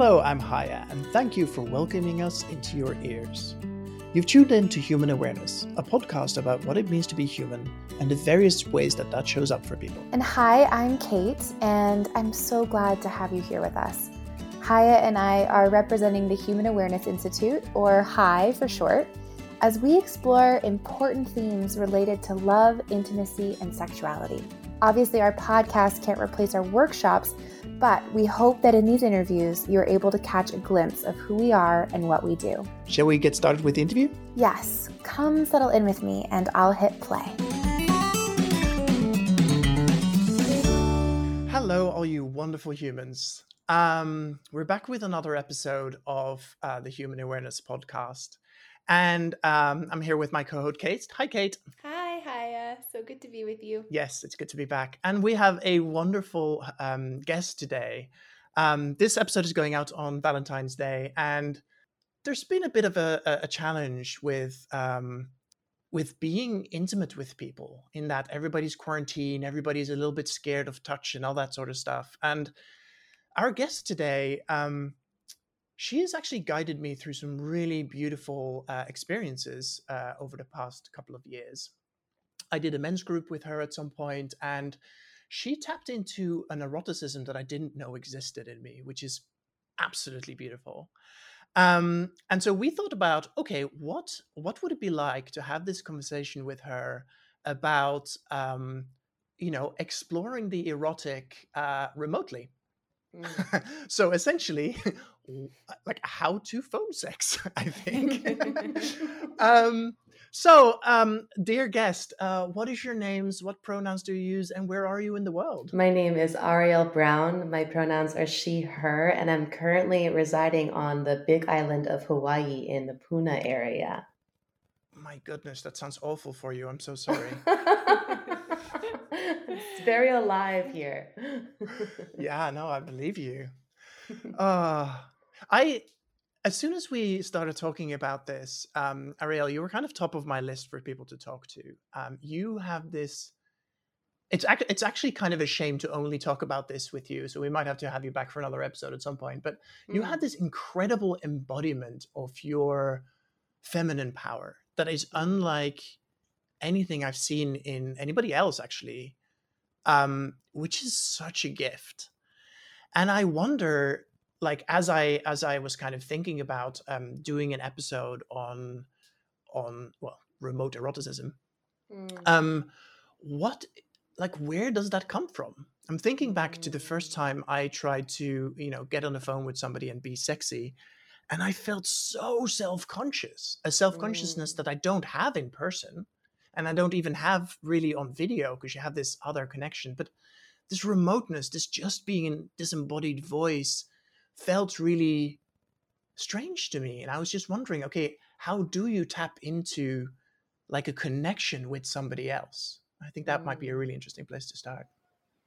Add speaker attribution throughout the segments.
Speaker 1: Hello, I'm Haya, and thank you for welcoming us into your ears. You've tuned in to Human Awareness, a podcast about what it means to be human and the various ways that that shows up for people.
Speaker 2: And hi, I'm Kate, and I'm so glad to have you here with us. Haya and I are representing the Human Awareness Institute, or HI for short, as we explore important themes related to love, intimacy, and sexuality. Obviously, our podcast can't replace our workshops, but we hope that in these interviews, you're able to catch a glimpse of who we are and what we do.
Speaker 1: Shall we get started with the interview?
Speaker 2: Yes, come settle in with me and I'll hit play.
Speaker 1: Hello, all you wonderful humans. Um, we're back with another episode of uh, the Human Awareness Podcast. And um, I'm here with my co host, Kate. Hi, Kate.
Speaker 3: Hi, So good to be with you.
Speaker 1: Yes, it's good to be back. And we have a wonderful um, guest today. Um, this episode is going out on Valentine's Day, and there's been a bit of a, a challenge with um, with being intimate with people in that everybody's quarantined, everybody's a little bit scared of touch and all that sort of stuff. And our guest today, um, she has actually guided me through some really beautiful uh, experiences uh, over the past couple of years. I did a men's group with her at some point, and she tapped into an eroticism that I didn't know existed in me, which is absolutely beautiful. Um, and so we thought about, okay, what what would it be like to have this conversation with her about, um, you know, exploring the erotic uh, remotely? Mm. so essentially, like how to phone sex, I think. um, so, um, dear guest, uh, what is your names? What pronouns do you use, and where are you in the world?
Speaker 4: My name is Ariel Brown. My pronouns are she, her, and I'm currently residing on the Big Island of Hawaii in the Puna area.
Speaker 1: My goodness, that sounds awful for you. I'm so sorry.
Speaker 4: it's very alive here.
Speaker 1: yeah, no, I believe you. Uh, I as soon as we started talking about this, um, Ariel, you were kind of top of my list for people to talk to. Um, you have this. It's it's actually kind of a shame to only talk about this with you, so we might have to have you back for another episode at some point. But you had this incredible embodiment of your feminine power that is unlike anything I've seen in anybody else, actually, um, which is such a gift. And I wonder like as i as i was kind of thinking about um doing an episode on on well remote eroticism mm. um what like where does that come from i'm thinking back to the first mm. time i tried to you know get on the phone with somebody and be sexy and i felt so self-conscious a self-consciousness mm. that i don't have in person and i don't even have really on video because you have this other connection but this remoteness this just being in disembodied voice felt really strange to me and i was just wondering okay how do you tap into like a connection with somebody else i think that mm. might be a mm. really interesting place to start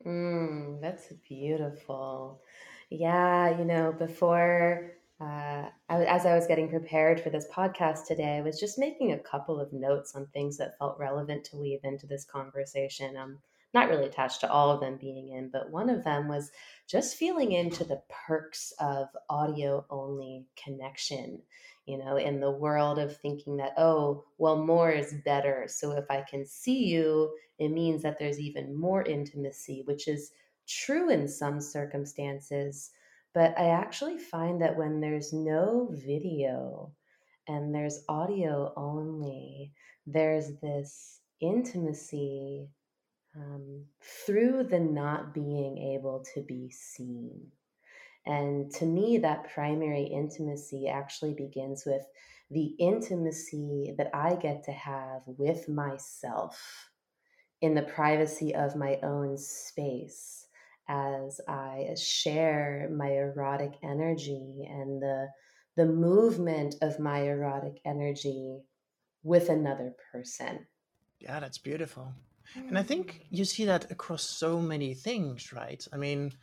Speaker 4: mm, that's beautiful yeah you know before uh, I, as I was getting prepared for this podcast today, I was just making a couple of notes on things that felt relevant to weave into this conversation. Um, not really attached to all of them being in, but one of them was just feeling into the perks of audio only connection. You know, in the world of thinking that, oh, well, more is better. So if I can see you, it means that there's even more intimacy, which is true in some circumstances. But I actually find that when there's no video and there's audio only, there's this intimacy um, through the not being able to be seen. And to me, that primary intimacy actually begins with the intimacy that I get to have with myself in the privacy of my own space as I share my erotic energy and the, the movement of my erotic energy with another person.
Speaker 1: Yeah, that's beautiful. And I think you see that across so many things, right? I mean,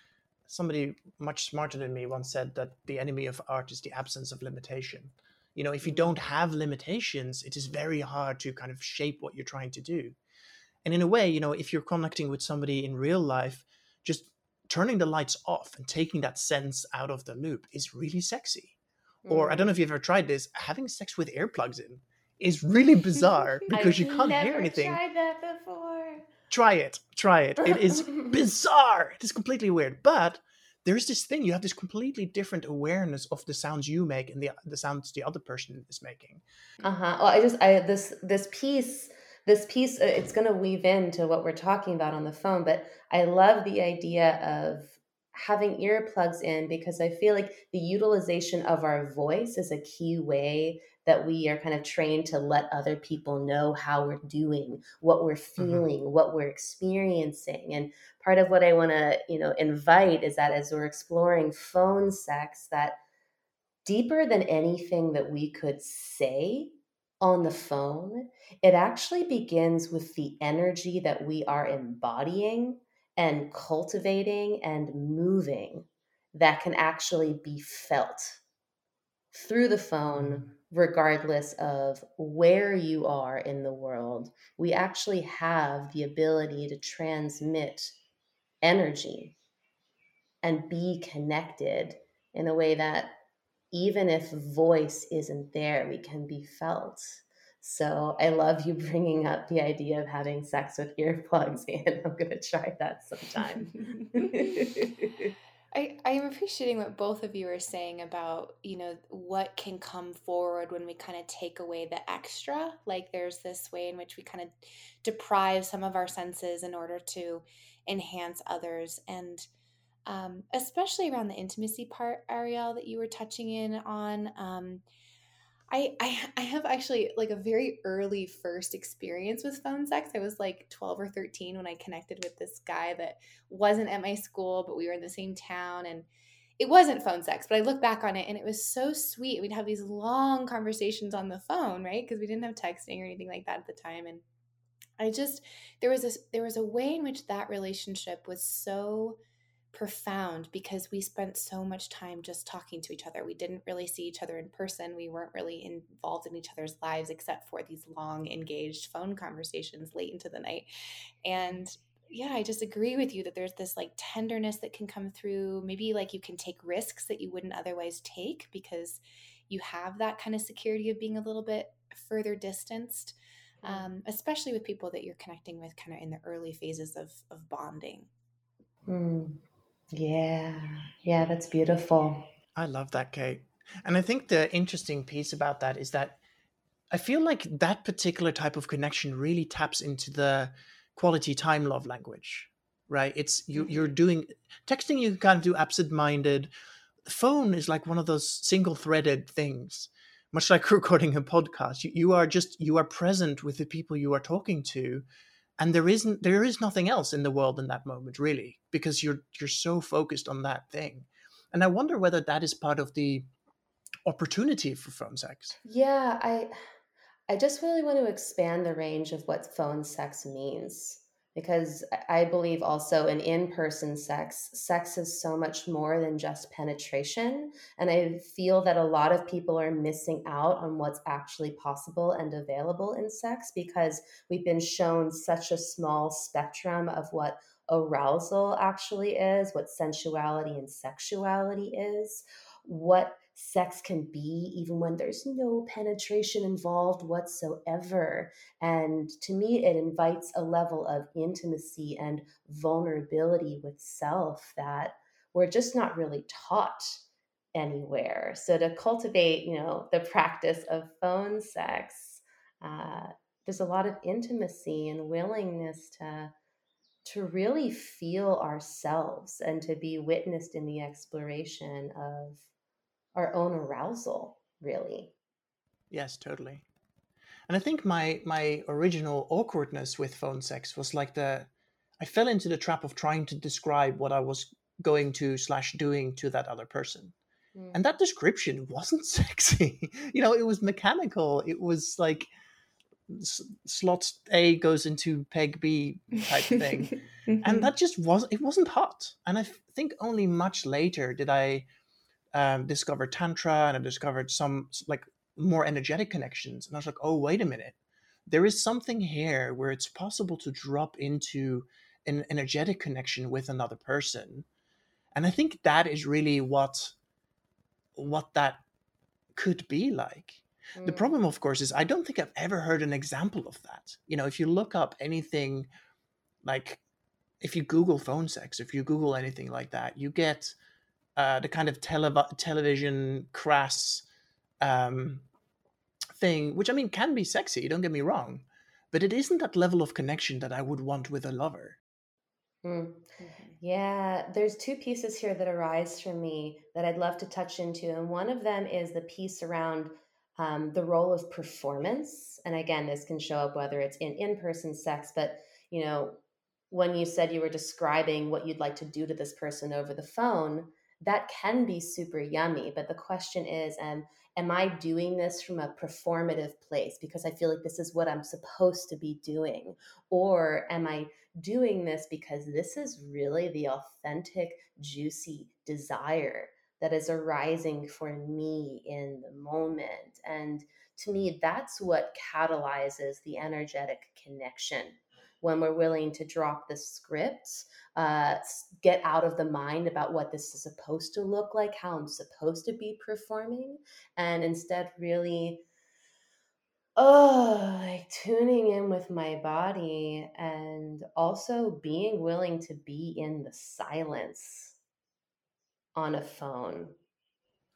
Speaker 1: somebody much smarter than me once said that the enemy of art is the absence of limitation. You know, if you don't mm. have limitations, it is very hard to kind of shape what you're trying to do. And in a way, you know, if you're connecting with somebody in real life, just turning the lights off and taking that sense out of the loop is really sexy. Or I don't know if mm. you've ever tried this, having sex with earplugs in is really bizarre because you can't hear anything.
Speaker 3: Tried that before.
Speaker 1: Try it. Try it. It is bizarre. It is completely weird. But there's this thing, you have this completely different awareness of the sounds you make and the the sounds the other person is making.
Speaker 4: Uh-huh. Well, I just I this this piece this piece uh, it's going to weave into what we're talking about on the phone, but I love the idea of having earplugs in because I feel like the utilization of our voice is a key way that we are kind of trained to let other people know how we're doing, what we're
Speaker 1: Mm-hmm.
Speaker 4: feeling, what we're experiencing. And part of what I want to, you know, invite is that as we're exploring phone sex that deeper than anything that we could say on the phone, it actually begins with the energy that we are embodying and cultivating and moving that can actually be felt through the phone, regardless of where you are in the world. We actually have the ability to transmit energy and be connected in a way that even if voice isn't there, we can be felt. So I love you bringing up the idea of having sex with earplugs in. I'm going to try that sometime.
Speaker 3: I, I am appreciating what both of you are saying about, you know, what can come forward when we kind of take away the extra. Like there's this way in which we kind of deprive some of our senses in order to enhance others. And um, especially around the intimacy part, Ariel, that you were touching in on. Um, I, I I have actually like a very early first experience with phone sex. I was like 12 or 13 when I connected with this guy that wasn't at my school, but we were in the same town and it wasn't phone sex, but I look back on it and it was so sweet. We'd have these long conversations on the phone, right? Because we didn't have texting or anything like that at the time and I just there was a there was a way in which that relationship was so profound because we spent so much time just talking to each other. We didn't really see each other in person. We weren't really involved in each other's lives except for these long engaged phone conversations late into the night. And yeah, I just agree with you that there's this like tenderness that can come through. Maybe like you can take risks that you wouldn't otherwise take because you have that kind of security of being a little bit further distanced. Um, especially with people that you're connecting with kind of in the early phases of, of bonding.
Speaker 4: Hmm. Yeah, yeah, that's beautiful.
Speaker 1: I love that, Kate. And I think the interesting piece about that is that I feel like that particular type of connection really taps into the quality time love language, right? It's you mm-hmm. you're doing texting you can kind of do absent minded. The Phone is like one of those single threaded things, much like recording a podcast. You, you are just you are present with the people you are talking to and there isn't there is nothing else in the world in that moment really because you're you're so focused on that thing. And i wonder whether that is part of the opportunity for phone sex.
Speaker 4: Yeah, I I just really want to expand the range of what phone sex means because I believe also in in-person sex, sex is so much more than just penetration, and I feel that a lot of people are missing out on what's actually possible and available in sex because we've been shown such a small spectrum of what arousal actually is, what sensuality and sexuality is, what sex can be, even when there's no penetration involved whatsoever. And to me, it invites a level of intimacy and vulnerability with self that we're just not really taught anywhere. So to cultivate, you know, the practice of phone sex, uh, there's a lot of intimacy and willingness to to really feel ourselves and to be witnessed in the exploration of our own arousal really.
Speaker 1: Yes totally. And i think my my original awkwardness with phone sex was like the i fell into the trap of trying to describe what i was going to slash doing to that other person.
Speaker 4: Mm.
Speaker 1: and that description wasn't sexy. You know it was mechanical. It was like s- slot a goes into peg b type thing. And that just was it wasn't hot. And i f- think only much later did i um, discover tantra and i discovered some like more energetic connections. And i was like oh wait a minute. There is something here where it's possible to drop into an energetic connection with another person. And i think that is really what what that could be like. Mm. the problem of course is i don't think i've ever heard an example of that. You know if you look up anything like if you google phone sex if you google anything like that you get uh, the kind of tele- television crass um, thing which i mean can be sexy don't get me wrong but it isn't that level of connection that i would want with a lover
Speaker 4: Mm. Yeah, there's two pieces here that arise for me that I'd love to touch into. And one of them is the piece around um, the role of performance. And again, this can show up whether it's in in person sex, but you know, when you said you were describing what you'd like to do to this person over the phone, that can be super yummy. But the question is, um, am I doing this from a performative place because I feel like this is what I'm supposed to be doing? Or am I doing this because this is really the authentic, juicy desire that is arising for me in the moment? And to me, that's what catalyzes the energetic connection when we're willing to drop the script, uh, get out of the mind about what this is supposed to look like, how I'm supposed to be performing, and instead really, oh, like tuning in with my body and also being willing to be in the silence on a phone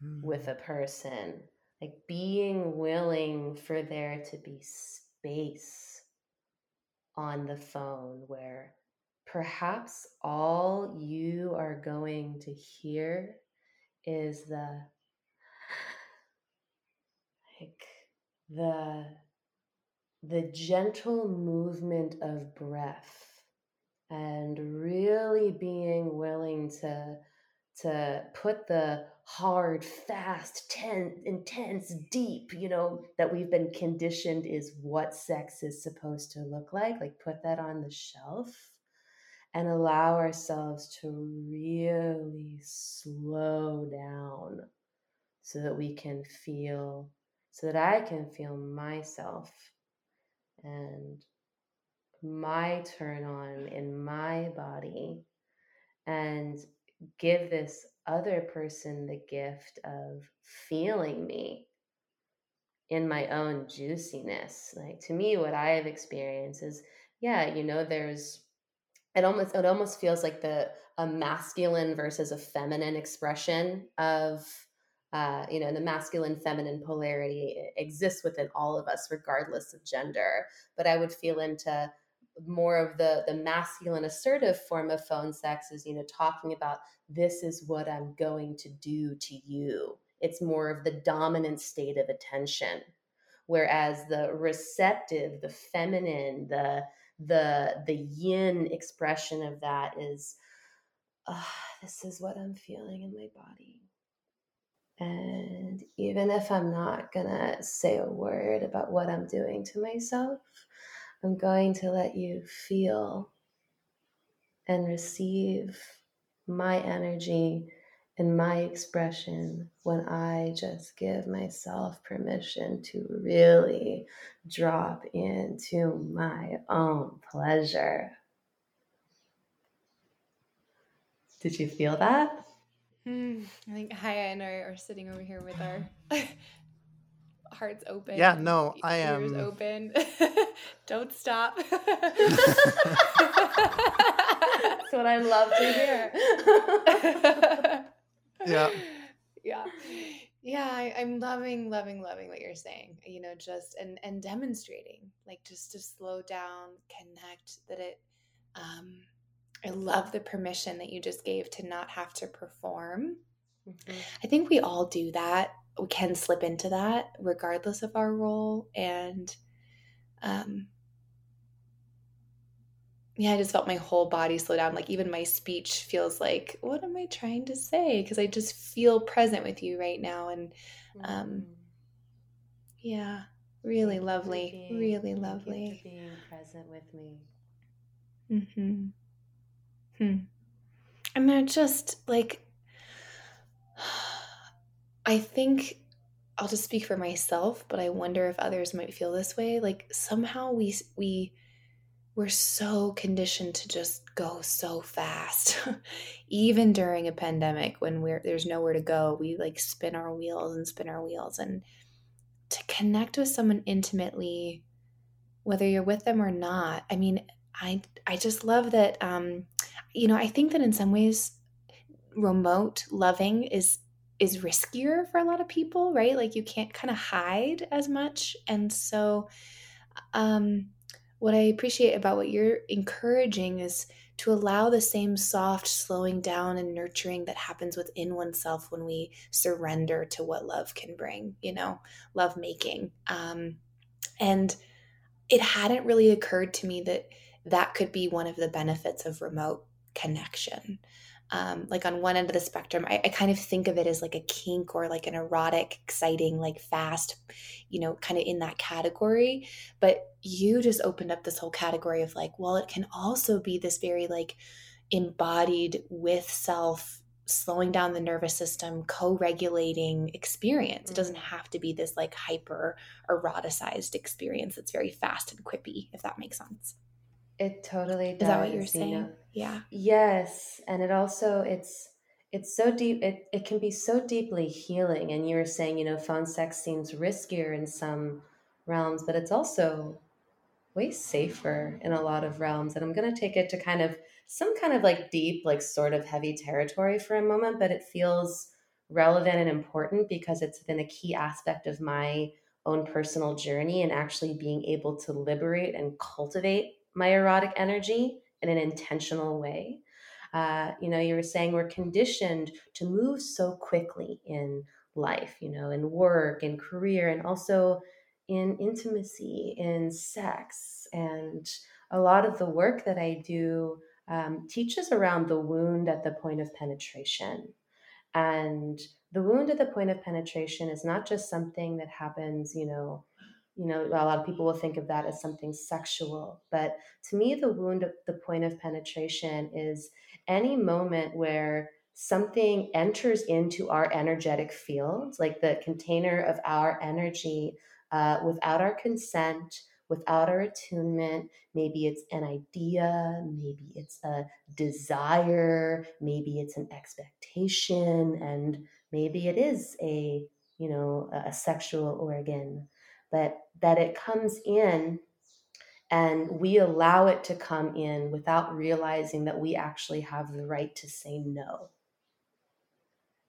Speaker 4: mm. with a person. Like being willing for there to be space on the phone where perhaps all you are going to hear is the like the the gentle movement of breath and really being willing to to put the hard, fast, tense, intense, deep, you know, that we've been conditioned is what sex is supposed to look like. Like, put that on the shelf and allow ourselves to really slow down so that we can feel, so that I can feel myself and my turn on in my body and give this other person the gift of feeling me in my own juiciness. Like to me, what I have experienced is, yeah, you know, there's it almost it almost feels like the a masculine versus a feminine expression of uh, you know, the masculine feminine polarity exists within all of us, regardless of gender. But I would feel into more of the the masculine assertive form of phone sex is you know talking about this is what i'm going to do to you. It's more of the dominant state of attention. Whereas the receptive the feminine the the the yin expression of that is oh, this is what i'm feeling in my body. And even if i'm not gonna say a word about what i'm doing to myself I'm going to let you feel and receive my energy and my expression when I just give myself permission to really drop into my own pleasure. Did you feel that?
Speaker 3: Mm, I think Haya and I are sitting over here with our hearts open.
Speaker 1: Yeah, no, I am.
Speaker 3: Ears open. Don't stop. That's
Speaker 4: what I love to hear.
Speaker 1: yeah.
Speaker 3: Yeah. Yeah, I, I'm loving, loving, loving what you're saying. You know, just and and demonstrating, like just to slow down, connect. That it, um, I love the permission that you just gave to not have to perform. Mm-hmm. I think we all do that we can slip into that regardless of our role and um yeah i just felt my whole body slow down like even my speech feels like what am i trying to say? Because i just feel present with you right now and um mm. yeah really thank lovely being, really lovely.
Speaker 4: being present with me.
Speaker 3: Mm-hmm. Hmm. And they're just like I think I'll just speak for myself, but I wonder if others might feel this way. Like somehow we we we're so conditioned to just go so fast even during a pandemic when we're there's nowhere to go we like spin our wheels and spin our wheels and to connect with someone intimately whether you're with them or not i mean i i just love that um you know i think that in some ways remote loving is is riskier for a lot of people right? Like you can't kind of hide as much. And so um what I appreciate about what you're encouraging is to allow the same soft slowing down and nurturing that happens within oneself when we surrender to what love can bring, you know, love making. Um, and it hadn't really occurred to me that that could be one of the benefits of remote connection um, like on one end of the spectrum I, I, kind of think of it as like a kink or like an erotic exciting like fast you know kind of in that category but you just opened up this whole category of like well it can also be this very like embodied with self slowing down the nervous system co-regulating experience it doesn't mm-hmm. have to be this like hyper eroticized experience that's very fast and quippy if that makes sense
Speaker 4: it totally does.
Speaker 3: Is that what you're saying? Yeah.
Speaker 4: Yes, and it also it's it's so deep. It it can be so deeply healing. And you were saying, you know, phone sex seems riskier in some realms, but it's also way safer in a lot of realms. And I'm going to take it to kind of some kind of like deep, like sort of heavy territory for a moment, but it feels relevant and important because it's been a key aspect of my own personal journey and actually being able to liberate and cultivate my erotic energy in an intentional way. Uh, you know, you were saying we're conditioned to move so quickly in life, you know, in work, in career, and also in intimacy, in sex. And a lot of the work that I do um, teaches around the wound at the point of penetration. And the wound at the point of penetration is not just something that happens, you know, you know, a lot of people will think of that as something sexual. But to me, the wound at the point of penetration is any moment where something enters into our energetic field, like the container of our energy, uh, without our consent, without our attunement. Maybe it's an idea, maybe it's a desire, maybe it's an expectation, and maybe it is a you know a sexual organ but that it comes in and we allow it to come in without realizing that we actually have the right to say no.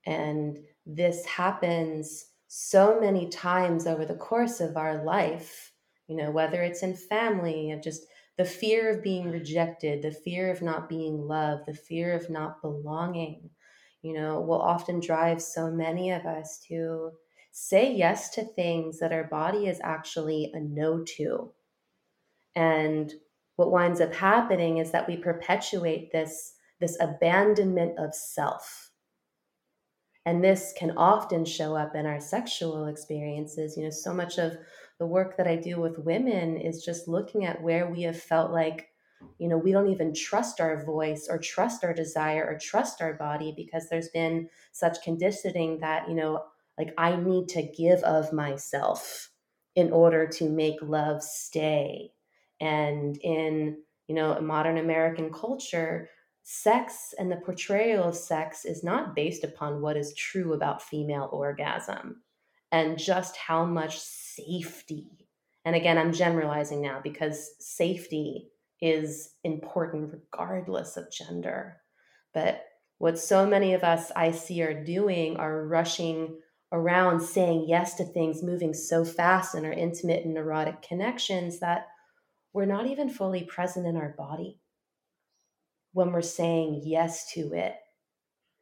Speaker 4: And this happens so many times over the course of our life, you know, whether it's in family, of just the fear of being rejected, the fear of not being loved, the fear of not belonging, you know, will often drive so many of us to say yes to things that our body is actually a no to. And what winds up happening is that we perpetuate this, this abandonment of self. And this can often show up in our sexual experiences. You know, so much of the work that I do with women is just looking at where we have felt like, you know, we don't even trust our voice or trust our desire or trust our body because there's been such conditioning that, you know, like I need to give of myself in order to make love stay. And in, you know, modern American culture, sex and the portrayal of sex is not based upon what is true about female orgasm and just how much safety. And again, I'm generalizing now because safety is important regardless of gender. But what so many of us I see are doing are rushing around saying yes to things moving so fast in our intimate and erotic connections that we're not even fully present in our body when we're saying yes to it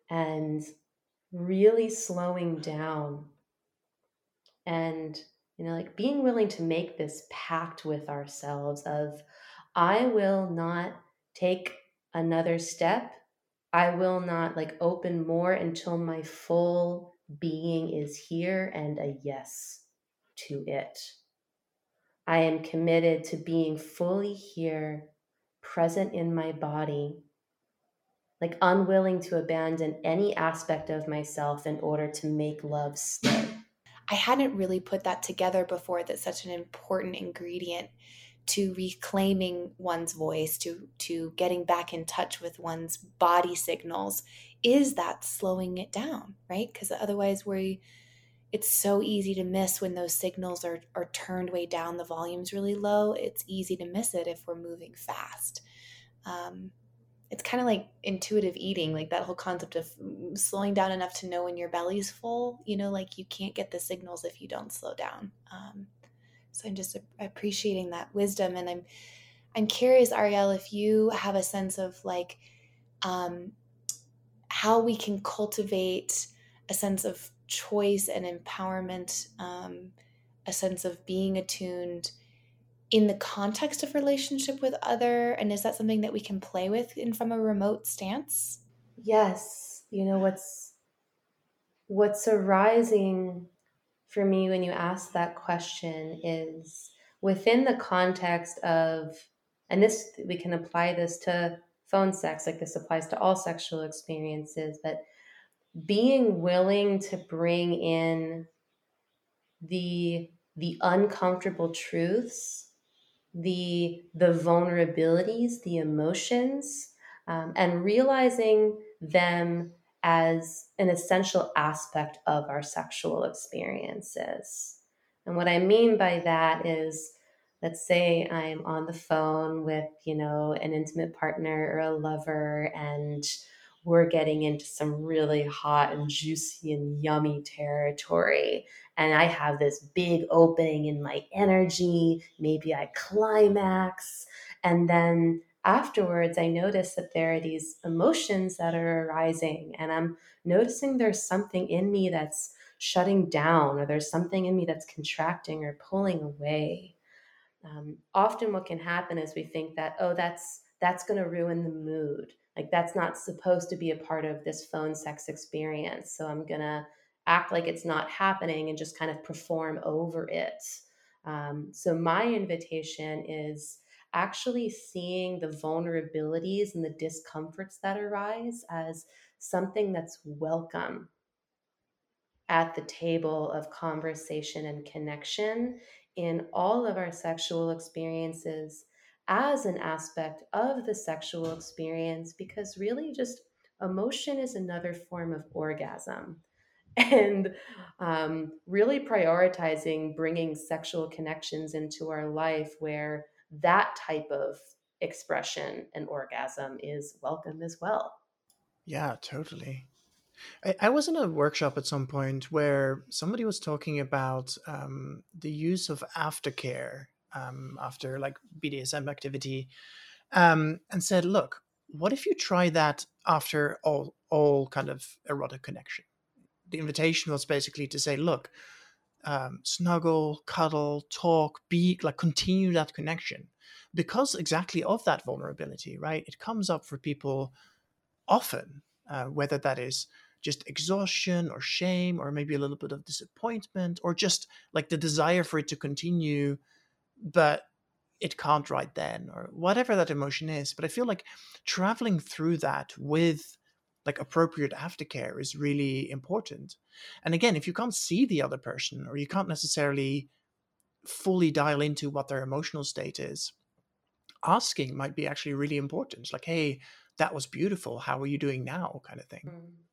Speaker 4: and really slowing down and you know like being willing to make this pact with ourselves of i will not take another step. I will not like open more until my full being is here and a yes to it. I am committed to being fully here, present in my body, like unwilling to abandon any aspect of myself in order to make love stay.
Speaker 3: I hadn't really put that together before. That's such an important ingredient to reclaiming one's voice to to getting back in touch with one's body signals is that slowing it down right? Because otherwise we it's so easy to miss when those signals are are turned way down the volume's really low it's easy to miss it if we're moving fast. Um, it's kind of like intuitive eating like that whole concept of slowing down enough to know when your belly's full you know like you can't get the signals if you don't slow down. Um, so i'm just appreciating that wisdom and i'm i'm curious ariel if you have a sense of like um, how we can cultivate a sense of choice and empowerment um, a sense of being attuned in the context of relationship with other and is that something that we can play with in from a remote stance?
Speaker 4: Yes. You know what's what's arising for me when you ask that question is within the context of and this we can apply this to phone sex like this applies to all sexual experiences but being willing to bring in the the uncomfortable truths the the vulnerabilities, the emotions, um, and realizing them as an essential aspect of our sexual experiences. And what I mean by that is, let's say I'm on the phone with, you know, an intimate partner or a lover, and we're getting into some really hot and juicy and yummy territory and I have this big opening in my energy. Maybe I climax. And then afterwards, I notice that there are these emotions that are arising, and I'm noticing there's something in me that's shutting down, or there's something in me that's contracting or pulling away. Um, often, what can happen is we think that, oh, that's that's going to ruin the mood. Like that's not supposed to be a part of this phone sex experience. So I'm gonna act like it's not happening and just kind of perform over it. Um, so, my invitation is actually seeing the vulnerabilities and the discomforts that arise as something that's welcome at the table of conversation and connection in all of our sexual experiences as an aspect of the sexual experience because really just emotion is another form of orgasm and um, really prioritizing bringing sexual connections into our life where that type of expression and orgasm is welcome as well.
Speaker 1: Yeah, totally. I, I was in a workshop at some point where somebody was talking about um, the use of aftercare um, after like BDSM activity um, and said, look, what if you try that after all all kind of erotic connection? the invitation was basically to say, look, um, snuggle, cuddle, talk, be like continue that connection because exactly of that vulnerability, right? It comes up for people often, uh, whether that is just exhaustion or shame or maybe a little bit of disappointment or just like the desire for it to continue, but it can't right then or whatever that emotion is. But I feel like traveling through that with like appropriate aftercare is really important. And again, if you can't see the other person or you can't necessarily fully dial into what their emotional state is, asking might be actually really important. Like, hey, that was beautiful. How are you doing now? kind of thing. Mm.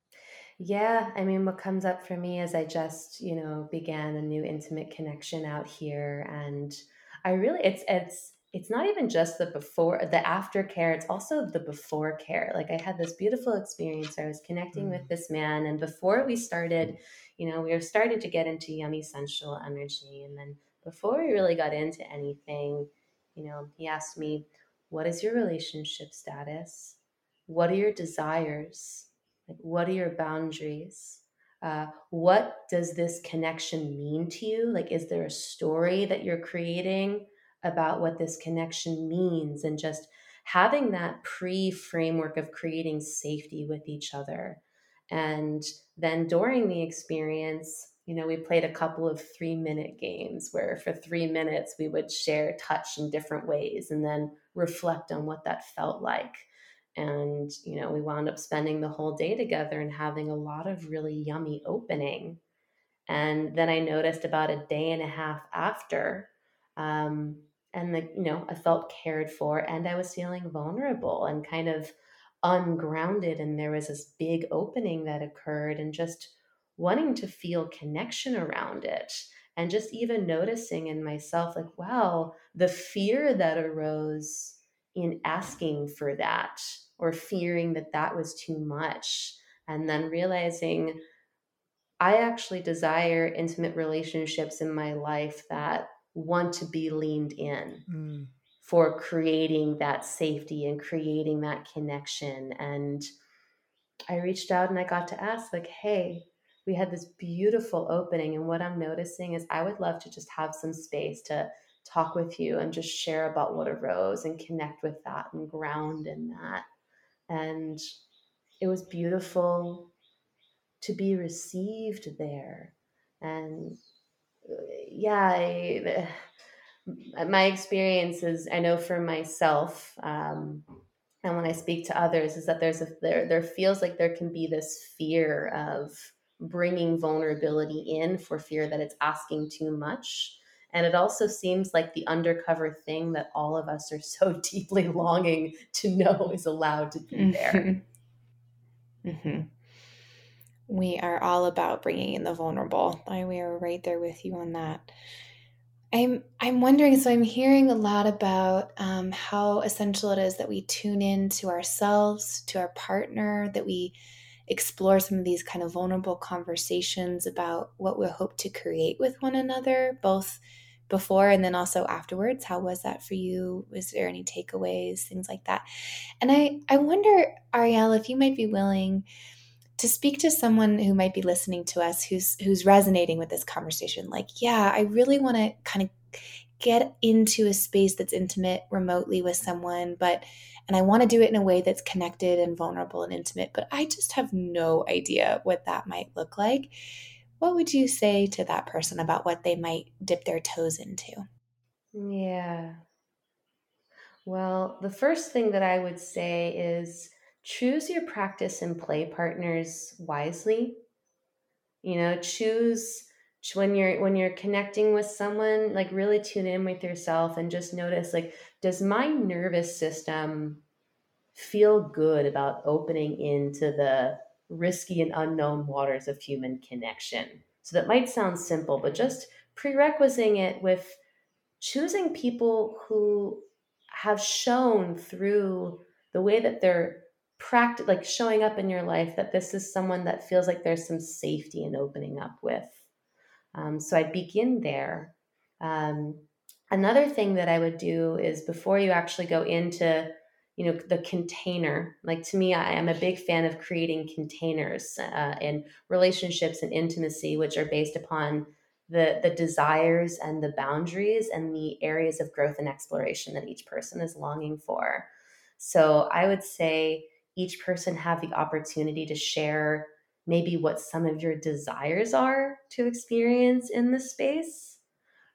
Speaker 4: Yeah, I mean, what comes up for me is I just, you know, began a new intimate connection out here, and I really, it's, it's, it's not even just the before the aftercare it's also the before care. Like i had this beautiful experience i was connecting mm. with this man and before we started you know we were started to get into yummy sensual energy and then before we really got into anything you know he asked me what is your relationship status? What are your desires like what are your boundaries uh, what does this connection mean to you like is there a story that you're creating about what this connection means and just having that pre framework of creating safety with each other. And then during the experience, you know, we played a couple of three minute games where for three minutes we would share touch in different ways and then reflect on what that felt like. And, you know, we wound up spending the whole day together and having a lot of really yummy opening. And then I noticed about a day and a half after, um, and the you know i felt cared for and i was feeling vulnerable and kind of ungrounded and there was this big opening that occurred and just wanting to feel connection around it and just even noticing in myself like wow the fear that arose in asking for that or fearing that that was too much and then realizing i actually desire intimate relationships in my life that want to be leaned in mm. for creating that safety and creating that connection. And I reached out and I got to ask, like, hey, we had this beautiful opening. And what I'm noticing is I would love to just have some space to talk with you and just share about what arose and connect with that and ground in that. And it was beautiful to be received there. And yeah, I, my experience is I know for myself, um, and when I speak to others, is that there's a there there feels like there can be this fear of bringing vulnerability in for fear that it's asking too much. And it also seems like the undercover thing that all of us are so deeply longing to know is allowed to be there.
Speaker 3: Mm-hmm. Mm-hmm we are all about bringing in the vulnerable. I, we are right there with you on that. I'm I'm wondering. So I'm hearing a lot about um, how essential it is that we tune in to ourselves, to our partner, that we explore some of these kind of vulnerable conversations about what we hope to create with one another, both before and then also afterwards. How was that for you? Was there any takeaways, things like that? And I I wonder, Ariel, if you might be willing to speak to someone who might be listening to us who's who's resonating with this conversation like yeah i really want to kind of get into a space that's intimate remotely with someone but and i want to do it in a way that's connected and vulnerable and intimate but i just have no idea what that might look like. What would you say to that person about what they might dip their toes into?
Speaker 4: Yeah. Well the first thing that i would say is choose your practice and play partners wisely. You know, choose when you're when you're connecting with someone, like really tune in with yourself and just notice like does my nervous system feel good about opening into the risky and unknown waters of human connection? So that might sound simple, but just prerequisiting it with choosing people who have shown through the way that they're practice like showing up in your life that this is someone that feels like there's some safety in opening up with um, so i'd begin there. Um, another thing that i would do is before you actually go into you know the container like to me i am a big fan of creating containers uh, in relationships and intimacy which are based upon the the desires and the boundaries and the areas of growth and exploration that each person is longing for. So i would say each person have the opportunity to share maybe what some of your desires are to experience in the space.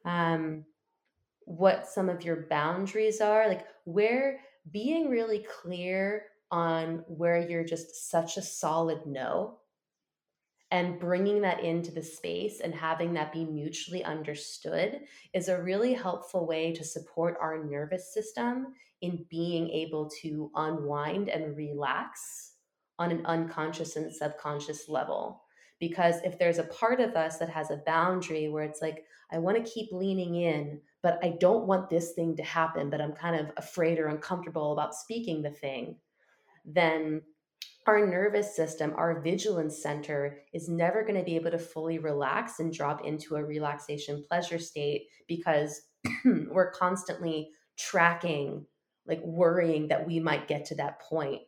Speaker 4: Um, what some of your boundaries are like where being really clear on where you're just such a solid no and bringing that into the space and having that be mutually understood is a really helpful way to support our nervous system in being able to unwind and relax on an unconscious and subconscious level. Because if there's a part of us that has a boundary where it's like, I want to keep leaning in, but I don't want this thing to happen, but I'm kind of afraid or uncomfortable about speaking the thing, then our nervous system, our vigilance center is never going to be able to fully relax and drop into a relaxation pleasure state because we're constantly tracking like worrying that we might get to that point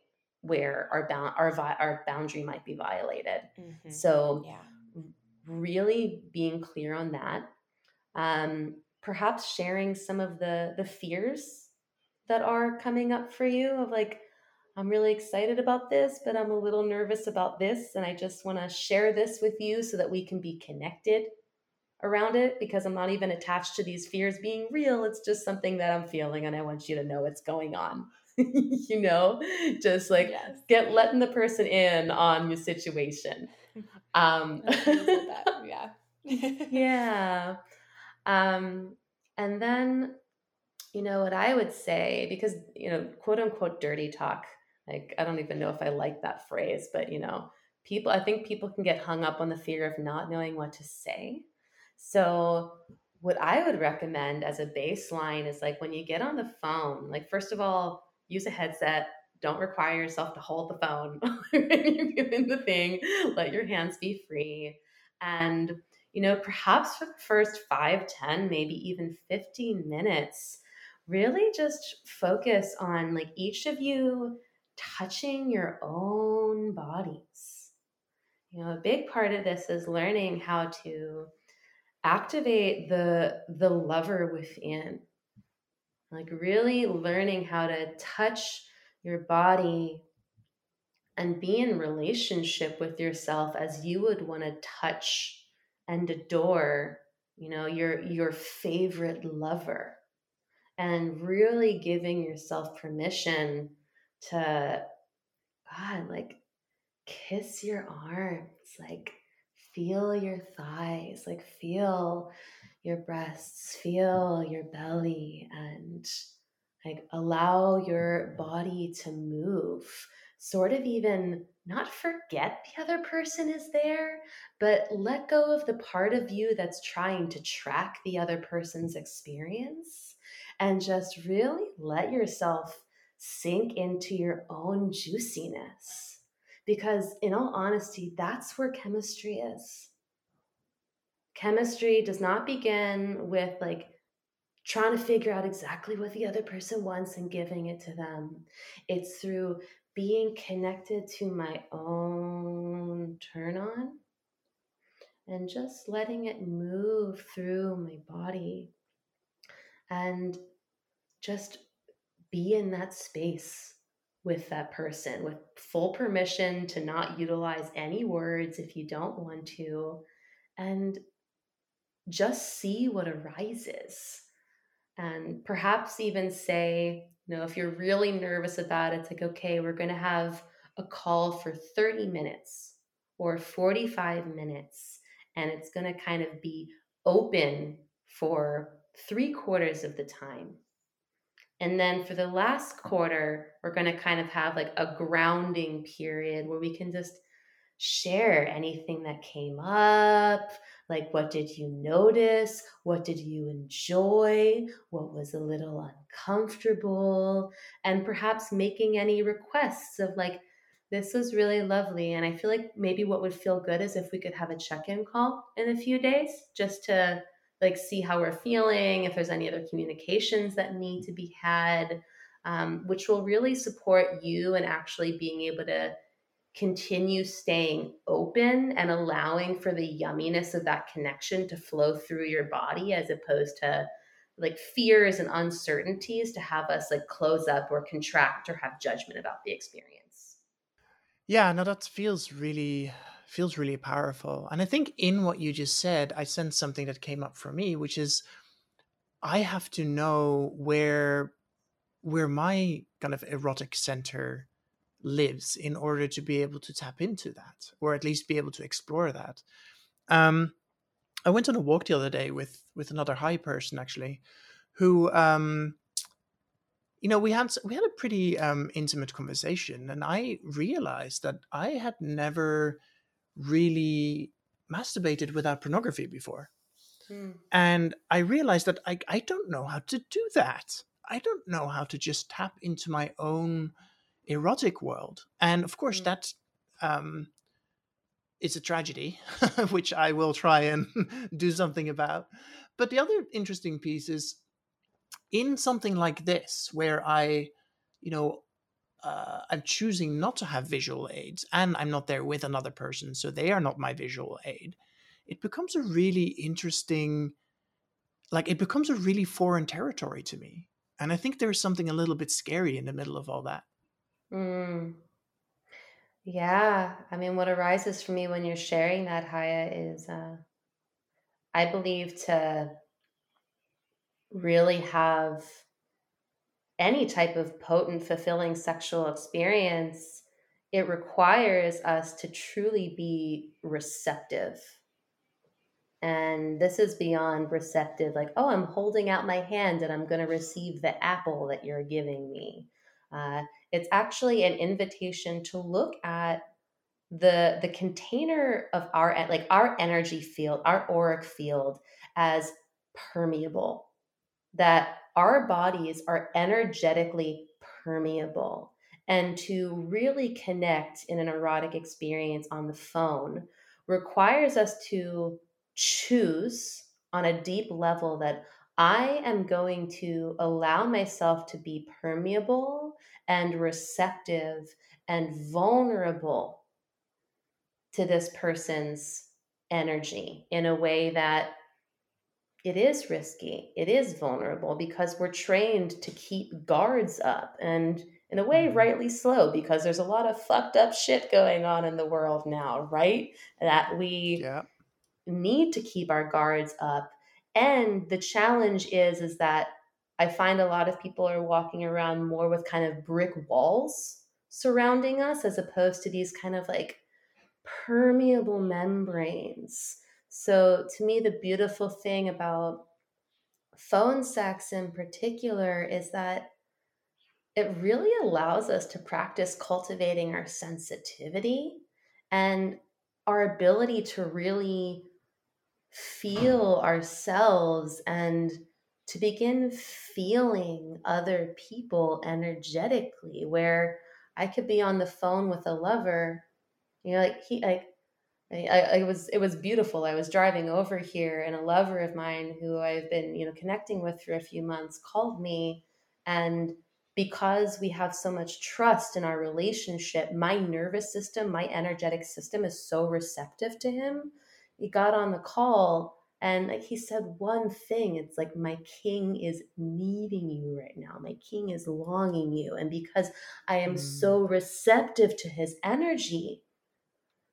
Speaker 4: where our bound our vi- our boundary might be violated. Mm-hmm. So yeah. really being clear on that. Um, perhaps sharing some of the the fears that are coming up for you of like I'm really excited about this, but I'm a little nervous about this and I just want to share this with you so that we can be connected around it because I'm not even attached to these fears being real. It's just something that I'm feeling and I want you to know what's going on. you know, just like yes. get letting the person in on your situation. Um yeah. yeah. Um and then you know, what I would say, because, you know, quote unquote dirty talk, like, I don't even know if I like that phrase, but, you know, people, I think people can get hung up on the fear of not knowing what to say. So, what I would recommend as a baseline is like when you get on the phone, like, first of all, use a headset. Don't require yourself to hold the phone when you're doing the thing. Let your hands be free. And, you know, perhaps for the first five, ten, maybe even 15 minutes, really just focus on like each of you touching your own bodies. You know, a big part of this is learning how to activate the the lover within. Like really learning how to touch your body and be in relationship with yourself as you would want to touch and adore, you know, your your favorite lover. And really giving yourself permission to God, like kiss your arms, like feel your thighs, like feel your breasts, feel your belly, and like allow your body to move. Sort of even not forget the other person is there, but let go of the part of you that's trying to track the other person's experience and just really let yourself sink into your own juiciness. Because, in all honesty, that's where chemistry is. Chemistry does not begin with like trying to figure out exactly what the other person wants and giving it to them. It's through being connected to my own turn on and just letting it move through my body and just be in that space with that person with full permission to not utilize any words if you don't want to and just see what arises. And perhaps even say you know if you're really nervous about it it's like okay we're going to have a call for 30 minutes or 45 minutes and it's going to kind of be open for three quarters of the time. And then for the last quarter, we're going to kind of have like a grounding period where we can just share anything that came up. Like, what did you notice? What did you enjoy? What was a little uncomfortable? And perhaps making any requests of like, this was really lovely. And I feel like maybe what would feel good is if we could have a check in call in a few days just to like see how we're feeling, if there's any other communications that need to be had, um, which will really support you and actually being able to continue staying open and allowing for the yumminess of that connection to flow through your body as opposed to like fears and uncertainties to have us like close up or contract or have judgment about the experience.
Speaker 1: Yeah, no, that feels really feels really powerful. And I think in what you just said, I sense something that came up for me, which is I have to know where where my kind of erotic center lives in order to be able to tap into that or at least be able to explore that. Um, I went on a walk the other day with with another HAI person actually, who um, you know we had we had a pretty um, intimate conversation, and I realized that I had never really masturbated without pornography before. Hmm. And I realized that I, I don't know how to do that. I don't know how to just tap into my own erotic world. And of course, hmm. that um, is a tragedy, which I will try and do something about. But the other interesting piece is in something like this, where I, you know, uh, I'm choosing not to have visual aids and I'm not there with another person, so they are not my visual aid, it becomes a really interesting, like, it becomes a really foreign territory to me. And I think there's something a little bit scary in the middle of all that.
Speaker 4: Mm. Yeah. I mean, what arises for me when you're sharing that, Haya, is uh, I believe to really have any type of potent, fulfilling sexual experience, it requires us to truly be receptive. And this is beyond receptive, like, oh, I'm holding out my hand and I'm going to receive the apple that you're giving me. Uh, it's actually an invitation to look at the the container of our like our energy field our auric field as permeable that our bodies are energetically permeable. And to really connect in an erotic experience on the phone requires us to choose on a deep level that I am going to allow myself to be permeable and receptive and vulnerable to this person's energy in a way that it is risky, it is vulnerable because we're trained to keep guards up and in a way mm-hmm. rightly slow because there's a lot of fucked up shit going on in the world now, right? That we yeah. need to keep our guards up. And the challenge is is that I find a lot of people are walking around more with kind of brick walls surrounding us as opposed to these kind of like permeable membranes. So, to me, the beautiful thing about phone sex in particular is that it really allows us to practice cultivating our sensitivity and our ability to really feel ourselves and to begin feeling other people energetically where i could be on the phone with a lover you know like he like I, I was it was beautiful. I was driving over here, and a lover of mine who I've been you know connecting with for a few months called me, and because we have so much trust in our relationship, my nervous system, my energetic system is so receptive to him. He got on the call and like he said one thing, it's like my king is needing you right now. My king is longing you. And because I am mm. so receptive to his energy,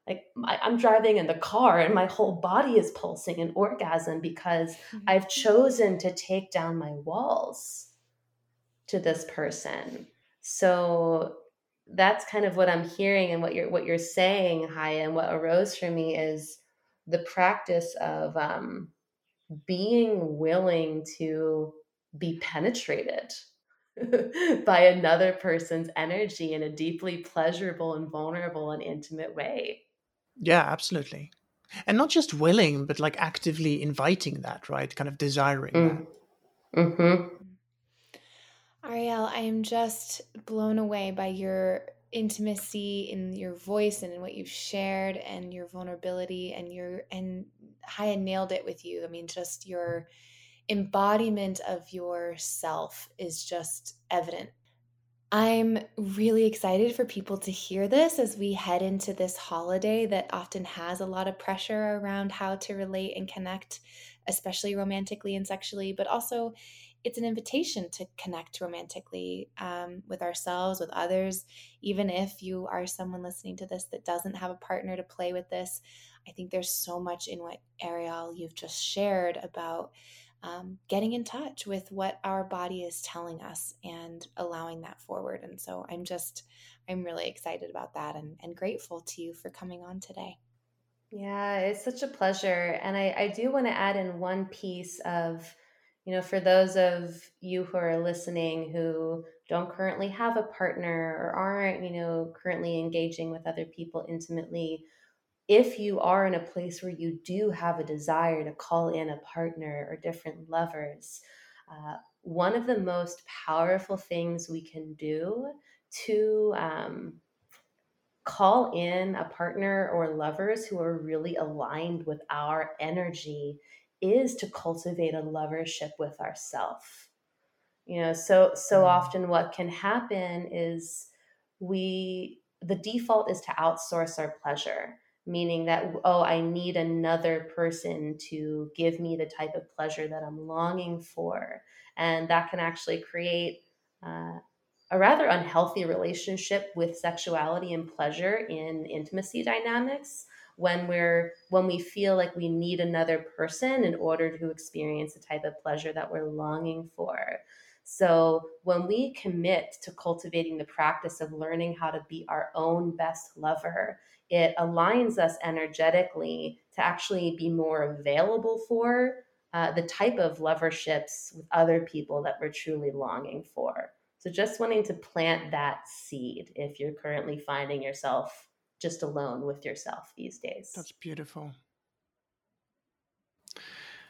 Speaker 4: like I'm driving in the car and my whole body is pulsing in orgasm because mm-hmm. I've chosen to take down my walls to this person. So that's kind of what I'm hearing and what you're what you're saying, Haya, and what arose for me is the practice of um, being willing to be penetrated by another person's energy in a deeply pleasurable and vulnerable and intimate way.
Speaker 1: Yeah, absolutely. And not just willing, but like actively inviting that, right? Kind of desiring mm. that.
Speaker 3: Mm-hmm. Ariel, I am just blown away by your intimacy in your voice and in what you've shared and your vulnerability and your and Haya nailed it with you. I mean, just your embodiment of yourself is just evident I'm really excited for people to hear this as we head into this holiday that often has a lot of pressure around how to relate and connect, especially romantically and sexually, but also it's an invitation to connect romantically um, with ourselves, with others. Even if you are someone listening to this that doesn't have a partner to play with this, I think there's so much in what Ariel you've just shared about um, getting in touch with what our body is telling us and allowing that forward. And so I'm just, I'm really excited about that and, and grateful to you for coming on today.
Speaker 4: Yeah, it's such a pleasure. And I, I do want to add in one piece of, you know, for those of you who are listening who don't currently have a partner or aren't, you know, currently engaging with other people intimately, if you are in a place where you do have a desire to call in a partner or different lovers, uh, one of the most powerful things we can do to um, call in a partner or lovers who are really aligned with our energy is to cultivate a lovership with ourself. You know so so mm. often what can happen is we the default is to outsource our pleasure meaning that oh i need another person to give me the type of pleasure that i'm longing for. And that can actually create uh, a rather unhealthy relationship with sexuality and pleasure in intimacy dynamics when we're when we feel like we need another person in order to experience the type of pleasure that we're longing for So when we commit to cultivating the practice of learning how to be our own best lover, it aligns us energetically to actually be more available for uh, the type of loverships with other people that we're truly longing for. So just wanting to plant that seed if you're currently finding yourself just alone with yourself these days.
Speaker 1: That's beautiful.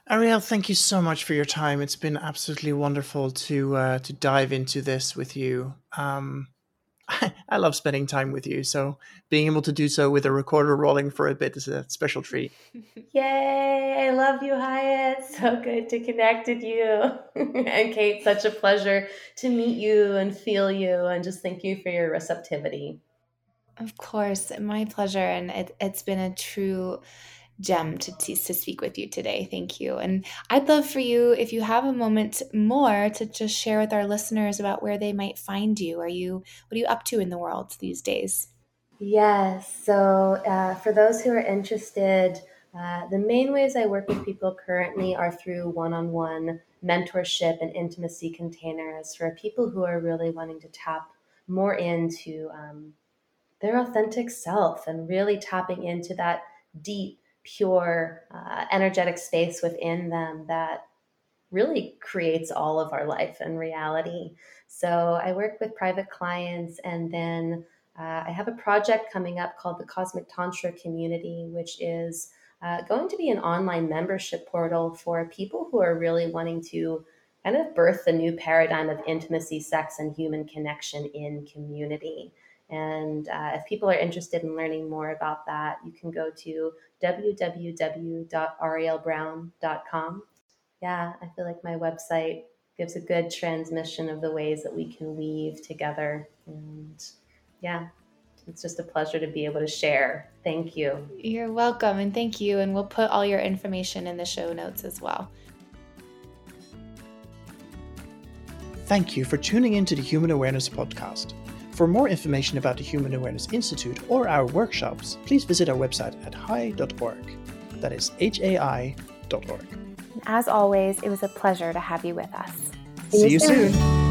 Speaker 1: Ariel, thank you so much for your time. It's been absolutely wonderful to uh, to dive into this with you. Um, I love spending time with you. So being able to do so with a recorder rolling for a bit is a special treat.
Speaker 4: Yay! I love you, Hyatt. So good to connect with you. and Kate, such a pleasure to meet you and feel you. And just thank you for your receptivity.
Speaker 3: Of course, my pleasure. And it, it's been a true gem to, to speak with you today. Thank you. And I'd love for you, if you have a moment more, to just share with our listeners about where they might find you. Are you, what are you up to in the world these days?
Speaker 4: Yes. So, uh, for those who are interested, uh, the main ways I work with people currently are through one on one mentorship and intimacy containers for people who are really wanting to tap more into um, their authentic self and really tapping into that deep pure uh, energetic space within them that really creates all of our life and reality. So I work with private clients and then uh, I have a project coming up called the Cosmic Tantra Community, which is uh, going to be an online membership portal for people who are really wanting to kind of birth the new paradigm of intimacy, sex, and human connection in community. And uh, if people are interested in learning more about that, you can go to www.arielbrown.com. Yeah, I feel like my website gives a good transmission of the ways that we can weave together. And yeah, it's just a pleasure to be able to share. Thank you.
Speaker 3: You're welcome, and thank you. And we'll put all your information in the show notes as well.
Speaker 1: Thank you for tuning into the Human Awareness Podcast. For more information about the Human Awareness Institute or our workshops, please visit our website at hai.org. That is hai.org.
Speaker 2: As always, it was a pleasure to have you with us.
Speaker 1: See, See you soon. soon.